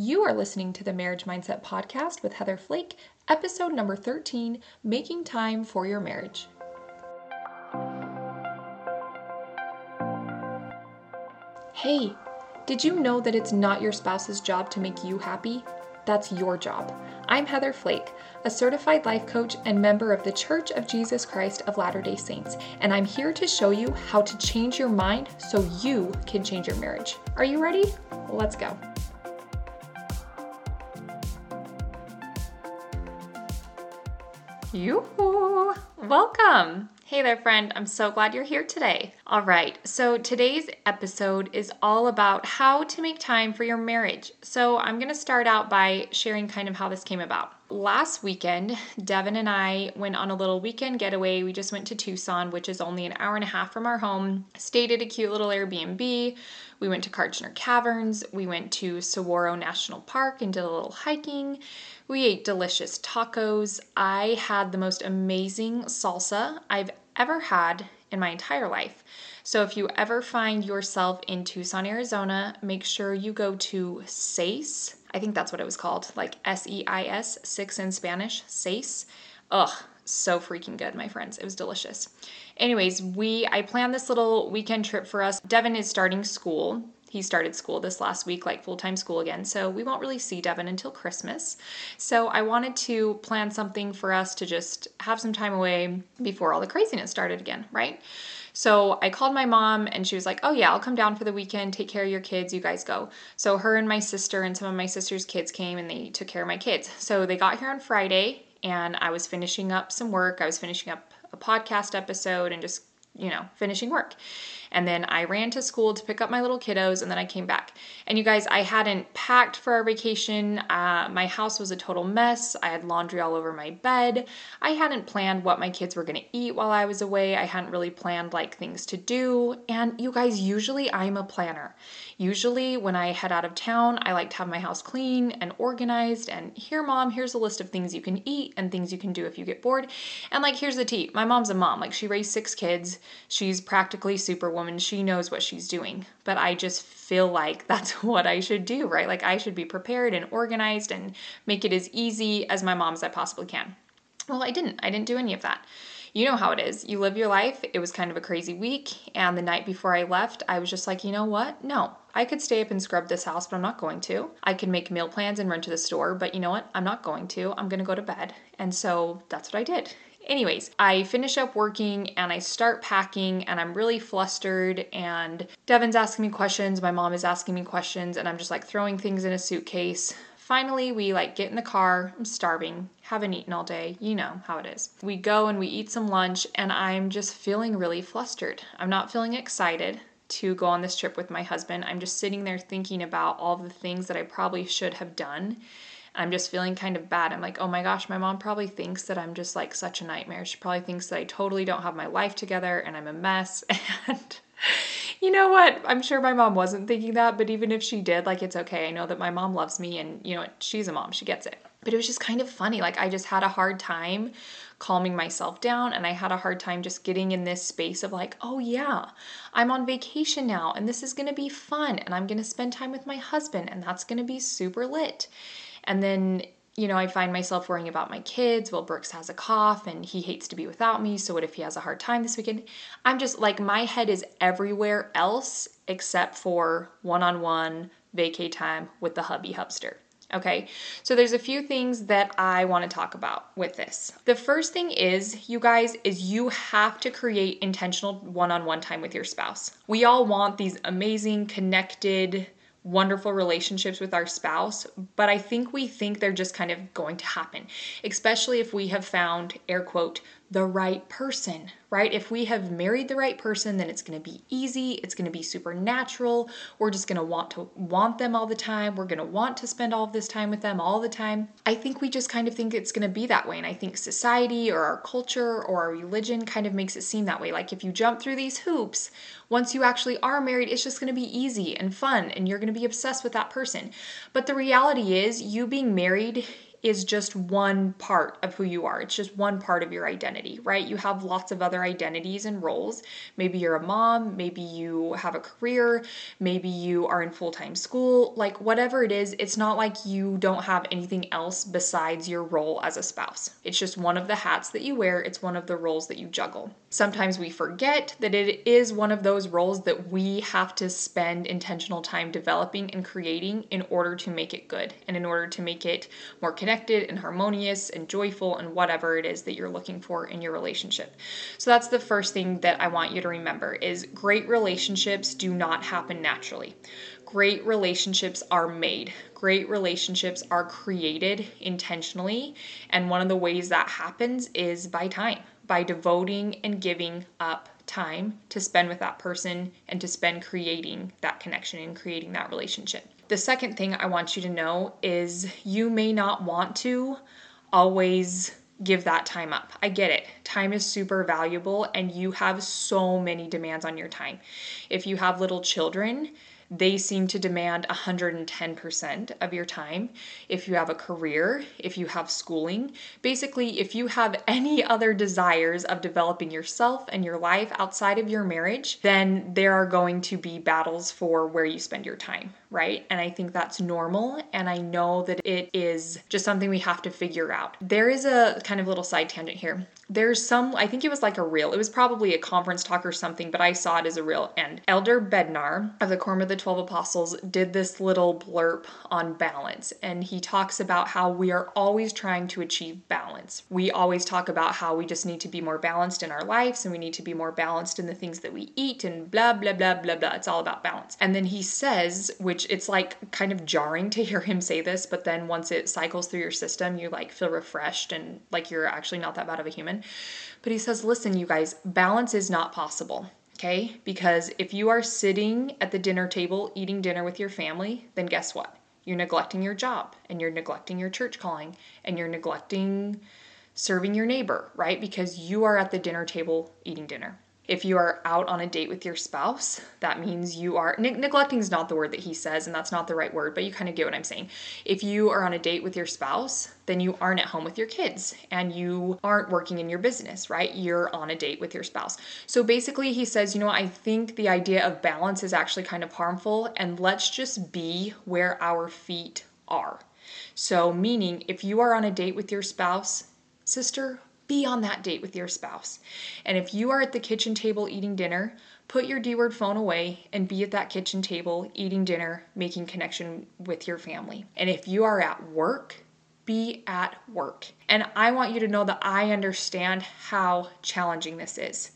You are listening to the Marriage Mindset Podcast with Heather Flake, episode number 13 Making Time for Your Marriage. Hey, did you know that it's not your spouse's job to make you happy? That's your job. I'm Heather Flake, a certified life coach and member of the Church of Jesus Christ of Latter day Saints, and I'm here to show you how to change your mind so you can change your marriage. Are you ready? Let's go. Yoo-hoo! Welcome! Hey there, friend. I'm so glad you're here today. All right, so today's episode is all about how to make time for your marriage. So I'm going to start out by sharing kind of how this came about. Last weekend, Devin and I went on a little weekend getaway. We just went to Tucson, which is only an hour and a half from our home, stayed at a cute little Airbnb. We went to Kartchner Caverns. We went to Saguaro National Park and did a little hiking. We ate delicious tacos. I had the most amazing salsa I've ever had in my entire life. So if you ever find yourself in Tucson, Arizona, make sure you go to Seis. I think that's what it was called, like S E I S, six in Spanish, Seis. Ugh, so freaking good, my friends. It was delicious. Anyways, we I planned this little weekend trip for us. Devin is starting school he started school this last week, like full time school again. So we won't really see Devin until Christmas. So I wanted to plan something for us to just have some time away before all the craziness started again, right? So I called my mom and she was like, Oh, yeah, I'll come down for the weekend, take care of your kids, you guys go. So her and my sister and some of my sister's kids came and they took care of my kids. So they got here on Friday and I was finishing up some work. I was finishing up a podcast episode and just, you know, finishing work. And then I ran to school to pick up my little kiddos, and then I came back. And you guys, I hadn't packed for our vacation. Uh, my house was a total mess. I had laundry all over my bed. I hadn't planned what my kids were going to eat while I was away. I hadn't really planned like things to do. And you guys, usually I'm a planner. Usually, when I head out of town, I like to have my house clean and organized. And here, mom, here's a list of things you can eat and things you can do if you get bored. And like, here's the tea my mom's a mom. Like, she raised six kids. She's practically super woman, she knows what she's doing. But I just feel like that's what I should do, right? Like I should be prepared and organized and make it as easy as my mom as I possibly can. Well, I didn't. I didn't do any of that. You know how it is. You live your life. It was kind of a crazy week. And the night before I left, I was just like, you know what? No, I could stay up and scrub this house, but I'm not going to. I could make meal plans and run to the store, but you know what? I'm not going to. I'm going to go to bed. And so that's what I did. Anyways, I finish up working and I start packing and I'm really flustered and Devin's asking me questions, my mom is asking me questions and I'm just like throwing things in a suitcase. Finally, we like get in the car. I'm starving, haven't eaten all day. You know how it is. We go and we eat some lunch and I'm just feeling really flustered. I'm not feeling excited to go on this trip with my husband. I'm just sitting there thinking about all the things that I probably should have done I'm just feeling kind of bad. I'm like, oh my gosh, my mom probably thinks that I'm just like such a nightmare. She probably thinks that I totally don't have my life together and I'm a mess. And you know what? I'm sure my mom wasn't thinking that, but even if she did, like, it's okay. I know that my mom loves me and, you know, what, she's a mom, she gets it. But it was just kind of funny. Like, I just had a hard time calming myself down and I had a hard time just getting in this space of like, oh yeah, I'm on vacation now and this is to be fun and I'm to spend time with my husband and that's to be super lit. And then, you know, I find myself worrying about my kids. Well, Brooks has a cough and he hates to be without me. So, what if he has a hard time this weekend? I'm just like, my head is everywhere else except for one on one vacay time with the hubby hubster. Okay, so there's a few things that I want to talk about with this. The first thing is, you guys, is you have to create intentional one on one time with your spouse. We all want these amazing, connected, wonderful relationships with our spouse, but I think we think they're just kind of going to happen, especially if we have found, air quote, the right person, right? If we have married the right person, then it's going to be easy, it's going to be supernatural. We're just going to want to want them all the time. We're going to want to spend all of this time with them all the time. I think we just kind of think it's going to be that way, and I think society or our culture or our religion kind of makes it seem that way. Like if you jump through these hoops, once you actually are married, it's just going to be easy and fun and you're going to be obsessed with that person. But the reality is, you being married is just one part of who you are. It's just one part of your identity, right? You have lots of other identities and roles. Maybe you're a mom, maybe you have a career, maybe you are in full time school. Like, whatever it is, it's not like you don't have anything else besides your role as a spouse. It's just one of the hats that you wear, it's one of the roles that you juggle. Sometimes we forget that it is one of those roles that we have to spend intentional time developing and creating in order to make it good and in order to make it more connected and harmonious and joyful and whatever it is that you're looking for in your relationship. So that's the first thing that I want you to remember is great relationships do not happen naturally. Great relationships are made. Great relationships are created intentionally, and one of the ways that happens is by time by devoting and giving up time to spend with that person and to spend creating that connection and creating that relationship. The second thing I want you to know is you may not want to always give that time up. I get it. Time is super valuable and you have so many demands on your time. If you have little children, they seem to demand 110% of your time. If you have a career, if you have schooling, basically, if you have any other desires of developing yourself and your life outside of your marriage, then there are going to be battles for where you spend your time, right? And I think that's normal. And I know that it is just something we have to figure out. There is a kind of little side tangent here. There's some, I think it was like a reel. It was probably a conference talk or something, but I saw it as a reel. And Elder Bednar of the Quorum of the 12 Apostles did this little blurb on balance. And he talks about how we are always trying to achieve balance. We always talk about how we just need to be more balanced in our lives and we need to be more balanced in the things that we eat and blah, blah, blah, blah, blah. It's all about balance. And then he says, which it's like kind of jarring to hear him say this, but then once it cycles through your system, you like feel refreshed and like you're actually not that bad of a human. But he says, listen, you guys, balance is not possible. Okay? Because if you are sitting at the dinner table eating dinner with your family, then guess what? You're neglecting your job and you're neglecting your church calling and you're neglecting serving your neighbor, right? Because you are at the dinner table eating dinner. If you are out on a date with your spouse, that means you are ne- neglecting is not the word that he says, and that's not the right word, but you kind of get what I'm saying. If you are on a date with your spouse, then you aren't at home with your kids and you aren't working in your business, right? You're on a date with your spouse. So basically, he says, you know, I think the idea of balance is actually kind of harmful, and let's just be where our feet are. So, meaning, if you are on a date with your spouse, sister, be on that date with your spouse. And if you are at the kitchen table eating dinner, put your D word phone away and be at that kitchen table eating dinner, making connection with your family. And if you are at work, be at work. And I want you to know that I understand how challenging this is.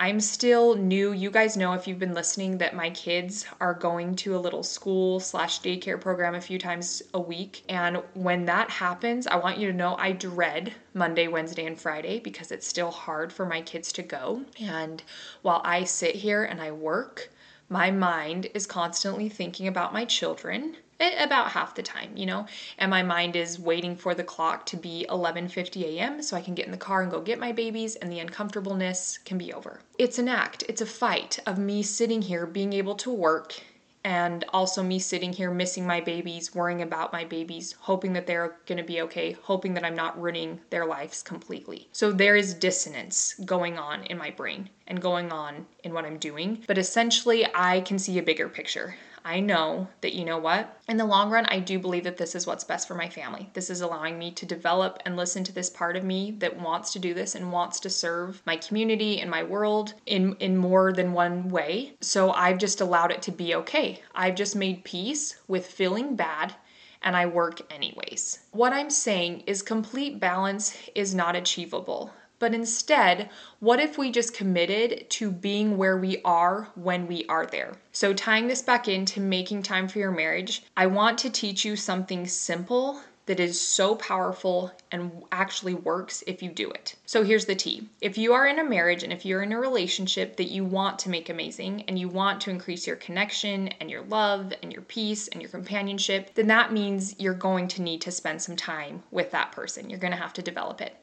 I'm still new. You guys know if you've been listening that my kids are going to a little school slash daycare program a few times a week. And when that happens, I want you to know I dread Monday, Wednesday, and Friday because it's still hard for my kids to go. And while I sit here and I work, my mind is constantly thinking about my children about half the time, you know, and my mind is waiting for the clock to be 11:50 a.m. so I can get in the car and go get my babies and the uncomfortableness can be over. It's an act, it's a fight of me sitting here being able to work and also me sitting here missing my babies, worrying about my babies, hoping that they're going to be okay, hoping that I'm not ruining their lives completely. So there is dissonance going on in my brain and going on in what I'm doing, but essentially I can see a bigger picture. I know that you know what? In the long run, I do believe that this is what's best for my family. This is allowing me to develop and listen to this part of me that wants to do this and wants to serve my community and my world in in more than one way. So I've just allowed it to be okay. I've just made peace with feeling bad and I work anyways. What I'm saying is complete balance is not achievable. But instead, what if we just committed to being where we are when we are there? So, tying this back into making time for your marriage, I want to teach you something simple that is so powerful and actually works if you do it. So here's the tea. If you are in a marriage and if you're in a relationship that you want to make amazing and you want to increase your connection and your love and your peace and your companionship, then that means you're going to need to spend some time with that person. You're going to have to develop it.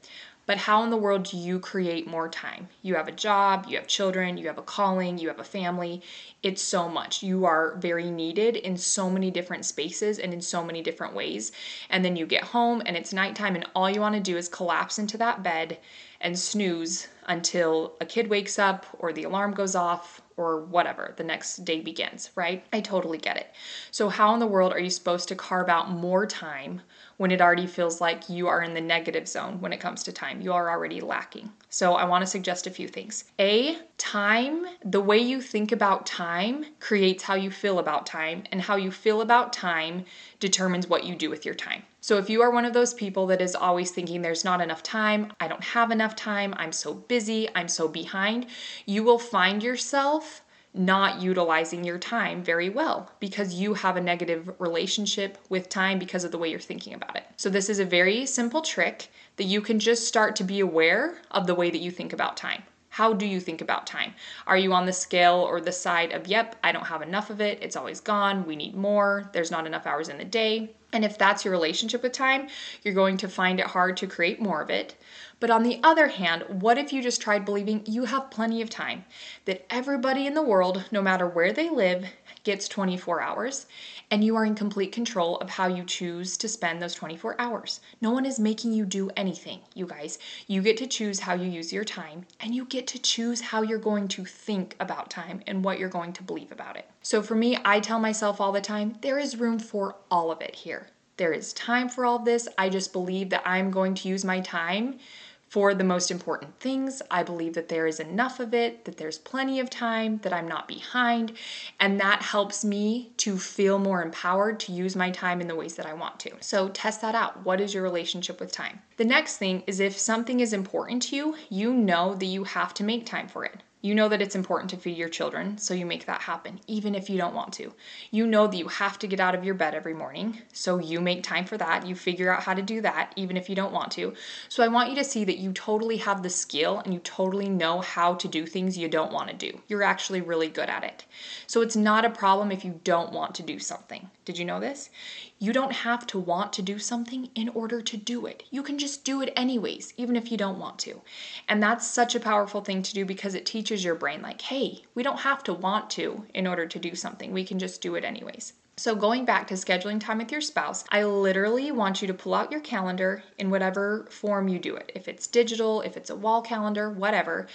But how in the world do you create more time? You have a job, you have children, you have a calling, you have a family. It's so much. You are very needed in so many different spaces and in so many different ways. And then you get home and it's nighttime, and all you want to do is collapse into that bed and snooze until a kid wakes up or the alarm goes off or whatever the next day begins, right? I totally get it. So, how in the world are you supposed to carve out more time when it already feels like you are in the negative zone when it comes to time? You are already lacking. So, I want to suggest a few things. A, time, the way you think about time creates how you feel about time, and how you feel about time determines what you do with your time. So, if you are one of those people that is always thinking there's not enough time, I don't have enough time, I'm so busy, I'm so behind, you will find yourself not utilizing your time very well because you have a negative relationship with time because of the way you're thinking about it. So, this is a very simple trick that you can just start to be aware of the way that you think about time. How do you think about time? Are you on the scale or the side of, yep, I don't have enough of it, it's always gone, we need more, there's not enough hours in the day? And if that's your relationship with time, you're going to find it hard to create more of it. But on the other hand, what if you just tried believing you have plenty of time? That everybody in the world, no matter where they live, gets 24 hours, and you are in complete control of how you choose to spend those 24 hours. No one is making you do anything, you guys. You get to choose how you use your time, and you get to choose how you're going to think about time and what you're going to believe about it. So for me, I tell myself all the time there is room for all of it here. There is time for all this. I just believe that I'm going to use my time for the most important things. I believe that there is enough of it, that there's plenty of time, that I'm not behind, and that helps me to feel more empowered to use my time in the ways that I want to. So test that out. What is your relationship with time? The next thing is if something is important to you, you know that you have to make time for it. You know that it's important to feed your children, so you make that happen, even if you don't want to. You know that you have to get out of your bed every morning, so you make time for that. You figure out how to do that, even if you don't want to. So I want you to see that you totally have the skill and you totally know how to do things you don't want to do. You're actually really good at it. So it's not a problem if you don't want to do something. Did you know this? You don't have to want to do something in order to do it. You can just do it anyways, even if you don't want to. And that's such a powerful thing to do because it teaches your brain, like, hey, we don't have to want to in order to do something. We can just do it anyways. So, going back to scheduling time with your spouse, I literally want you to pull out your calendar in whatever form you do it. If it's digital, if it's a wall calendar, whatever.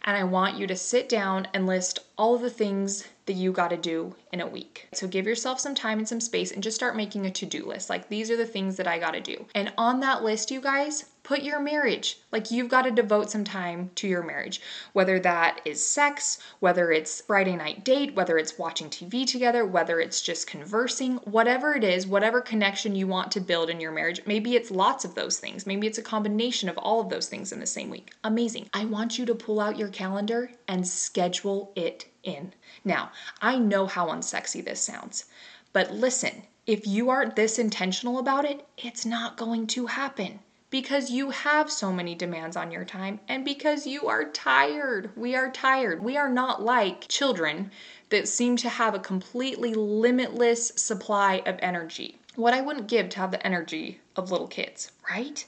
And I want you to sit down and list all of the things that you got to do in a week. So give yourself some time and some space and just start making a to do list. Like, these are the things that I got to do. And on that list, you guys, put your marriage. Like, you've got to devote some time to your marriage, whether that is sex, whether it's Friday night date, whether it's watching TV together, whether it's just conversing, whatever it is, whatever connection you want to build in your marriage. Maybe it's lots of those things. Maybe it's a combination of all of those things in the same week. Amazing. I want you to pull out your calendar and schedule it in. Now, I know how unsexy this sounds, but listen, if you aren't this intentional about it, it's not going to happen because you have so many demands on your time and because you are tired. We are tired. We are not like children that seem to have a completely limitless supply of energy. What I wouldn't give to have the energy of little kids, right?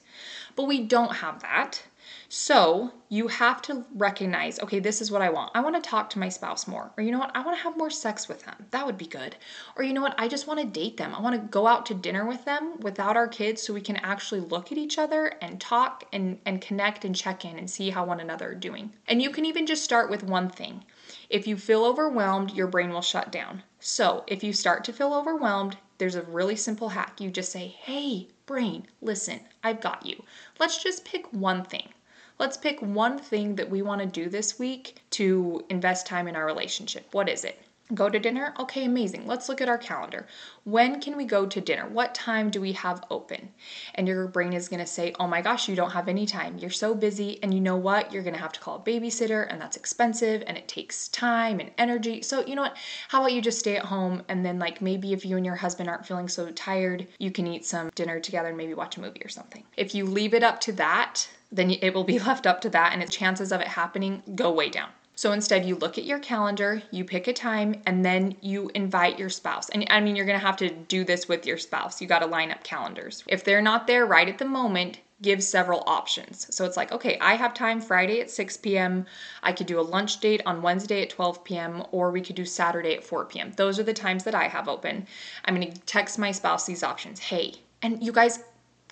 But we don't have that. So you have to recognize okay, this is what I want. I want to talk to my spouse more. Or you know what? I want to have more sex with them. That would be good. Or you know what? I just want to date them. I want to go out to dinner with them without our kids so we can actually look at each other and talk and, and connect and check in and see how one another are doing. And you can even just start with one thing. If you feel overwhelmed, your brain will shut down. So if you start to feel overwhelmed, there's a really simple hack. You just say, hey, brain, listen, I've got you. Let's just pick one thing. Let's pick one thing that we want to do this week to invest time in our relationship. What is it? Go to dinner? Okay, amazing. Let's look at our calendar. When can we go to dinner? What time do we have open? And your brain is going to say, Oh my gosh, you don't have any time. You're so busy. And you know what? You're going to have to call a babysitter, and that's expensive and it takes time and energy. So, you know what? How about you just stay at home and then, like, maybe if you and your husband aren't feeling so tired, you can eat some dinner together and maybe watch a movie or something. If you leave it up to that, then it will be left up to that, and its chances of it happening go way down. So instead, you look at your calendar, you pick a time, and then you invite your spouse. And I mean, you're gonna have to do this with your spouse. You gotta line up calendars. If they're not there right at the moment, give several options. So it's like, okay, I have time Friday at 6 p.m. I could do a lunch date on Wednesday at 12 p.m. or we could do Saturday at 4 p.m. Those are the times that I have open. I'm to text my spouse these options. Hey, and you guys,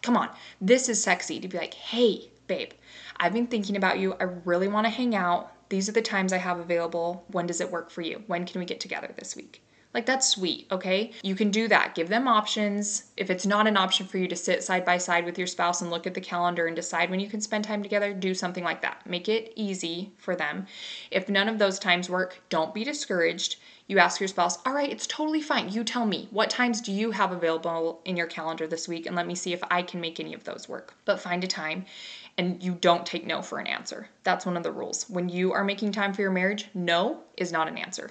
come on. This is sexy to be like, hey, babe, I've been thinking about you. I really want to hang out. These are the times I have available. When does it work for you? When can we get together this week? Like, that's sweet, okay? You can do that. Give them options. If it's not an option for you to sit side by side with your spouse and look at the calendar and decide when you can spend time together, do something like that. Make it easy for them. If none of those times work, don't be discouraged. You ask your spouse, all right, it's totally fine. You tell me, what times do you have available in your calendar this week? And let me see if I can make any of those work. But find a time and you don't take no for an answer. That's one of the rules. When you are making time for your marriage, no is not an answer.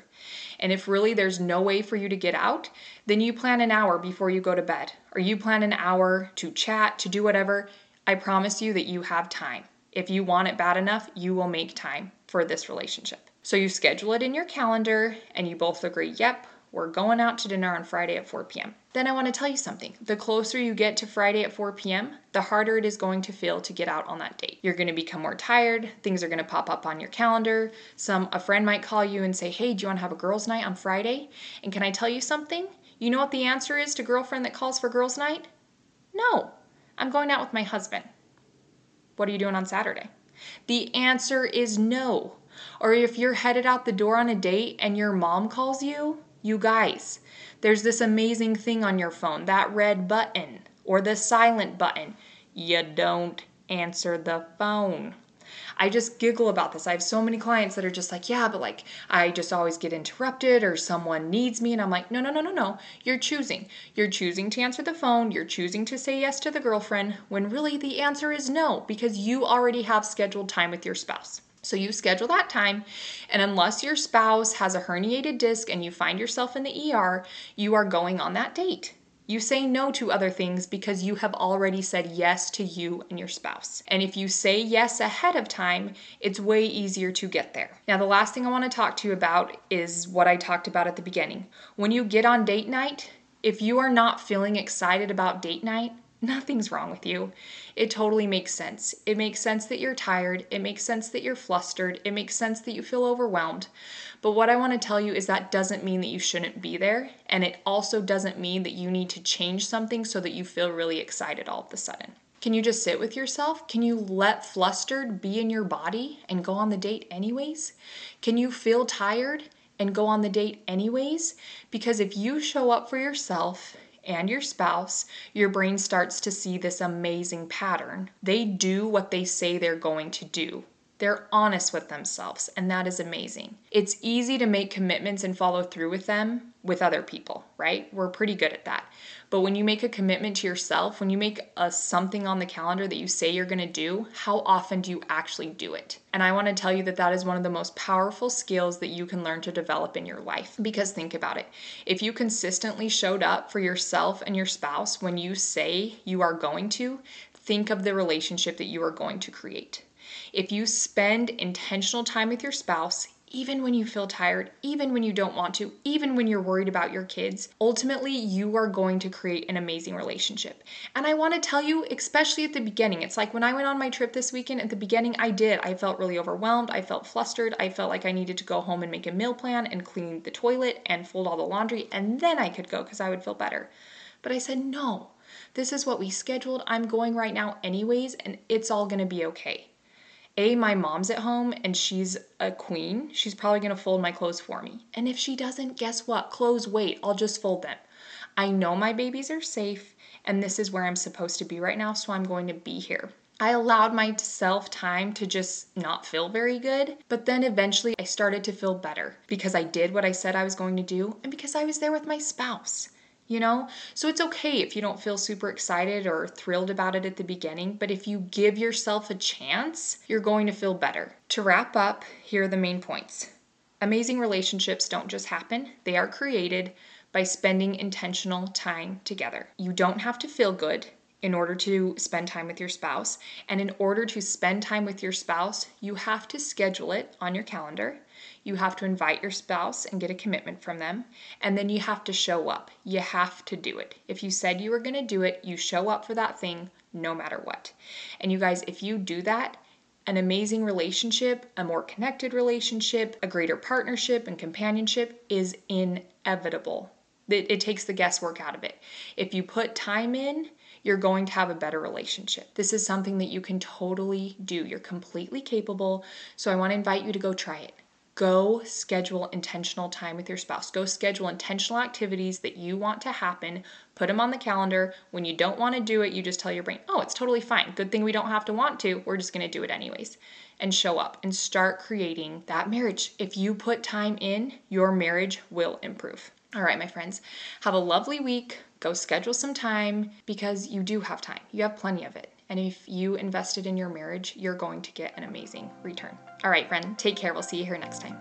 And if really there's no way for you to get out, then you plan an hour before you go to bed, or you plan an hour to chat, to do whatever. I promise you that you have time. If you want it bad enough, you will make time for this relationship. So you schedule it in your calendar and you both agree, yep, we're going out to dinner on Friday at 4 p.m. Then I want to tell you something. The closer you get to Friday at 4 p.m., the harder it is going to feel to get out on that date. You're going to become more tired, things are going to pop up on your calendar. Some a friend might call you and say, "Hey, do you want to have a girls' night on Friday?" And can I tell you something? You know what the answer is to girlfriend that calls for girls' night? No. I'm going out with my husband. What are you doing on Saturday? The answer is no. Or if you're headed out the door on a date and your mom calls you, you guys, there's this amazing thing on your phone, that red button or the silent button. You don't answer the phone. I just giggle about this. I have so many clients that are just like, yeah, but like I just always get interrupted or someone needs me. And I'm like, no, no, no, no, no. You're choosing. You're choosing to answer the phone. You're choosing to say yes to the girlfriend when really the answer is no because you already have scheduled time with your spouse. So you schedule that time, and unless your spouse has a herniated disc and you find yourself in the ER, you are going on that date. You say no to other things because you have already said yes to you and your spouse. And if you say yes ahead of time, it's way easier to get there. Now, the last thing I want to talk to you about is what I talked about at the beginning. When you get on date night, if you are not feeling excited about date night, Nothing's wrong with you. It totally makes sense. It makes sense that you're tired. It makes sense that you're flustered. It makes sense that you feel overwhelmed. But what I want to tell you is that doesn't mean that you shouldn't be there. And it also doesn't mean that you need to change something so that you feel really excited all of a sudden. Can you just sit with yourself? Can you let flustered be in your body and go on the date anyways? Can you feel tired and go on the date anyways? Because if you show up for yourself and your spouse, your brain starts to see this amazing pattern. They do what they say they're going to do. They're honest with themselves, and that is amazing. It's easy to make commitments and follow through with them with other people, right? We're pretty good at that. But when you make a commitment to yourself, when you make a something on the calendar that you say you're going to do, how often do you actually do it? And I want to tell you that that is one of the most powerful skills that you can learn to develop in your life. Because think about it. If you consistently showed up for yourself and your spouse when you say you are going to, think of the relationship that you are going to create. If you spend intentional time with your spouse, even when you feel tired, even when you don't want to, even when you're worried about your kids, ultimately you are going to create an amazing relationship. And I want to tell you, especially at the beginning, it's like when I went on my trip this weekend, at the beginning, I did. I felt really overwhelmed. I felt flustered. I felt like I needed to go home and make a meal plan and clean the toilet and fold all the laundry, and then I could go because I would feel better. But I said, no, this is what we scheduled. I'm going right now, anyways, and it's all going to be okay. A, my mom's at home and she's a queen. She's probably going to fold my clothes for me. And if she doesn't, guess what? Clothes wait. I'll just fold them. I know my babies are safe and this is where I'm supposed to be right now, so I'm going to be here. I allowed myself time to just not feel very good, but then eventually I started to feel better because I did what I said I was going to do and because I was there with my spouse you know? So it's okay if you don't feel super excited or thrilled about it at the beginning, but if you give yourself a chance, you're going to feel better. To wrap up, here are the main points. Amazing relationships don't just happen, they are created by spending intentional time together. You don't have to feel good. in order to spend time with your spouse. And in order to spend time with your spouse, you have to schedule it on your calendar. You have to invite your spouse and get a commitment from them. And then you have to show up. You have to do it. If you said you were going to do it, you show up for that thing no matter what. And you guys, if you do that, an amazing relationship, a more connected relationship, a greater partnership and companionship is inevitable. It, it, takes the guesswork out of it. If you put time in, you're going to have a better relationship. This is something that you can totally do. You're completely capable. So I want to invite you to go try it. Go schedule intentional time with your spouse. Go schedule intentional activities that you want to happen. Put them on the calendar. When you don't want to do it, you just tell your brain, oh, it's totally fine. Good thing we don't have to want to. We're just going to do it anyways. And show up and start creating that marriage. If you put time in, your marriage will improve. All right, my friends, have a lovely week. Go schedule some time because you do have time. You have plenty of it. And if you invested in your marriage, you're going to get an amazing return. All right, friend, take care. We'll see you here next time.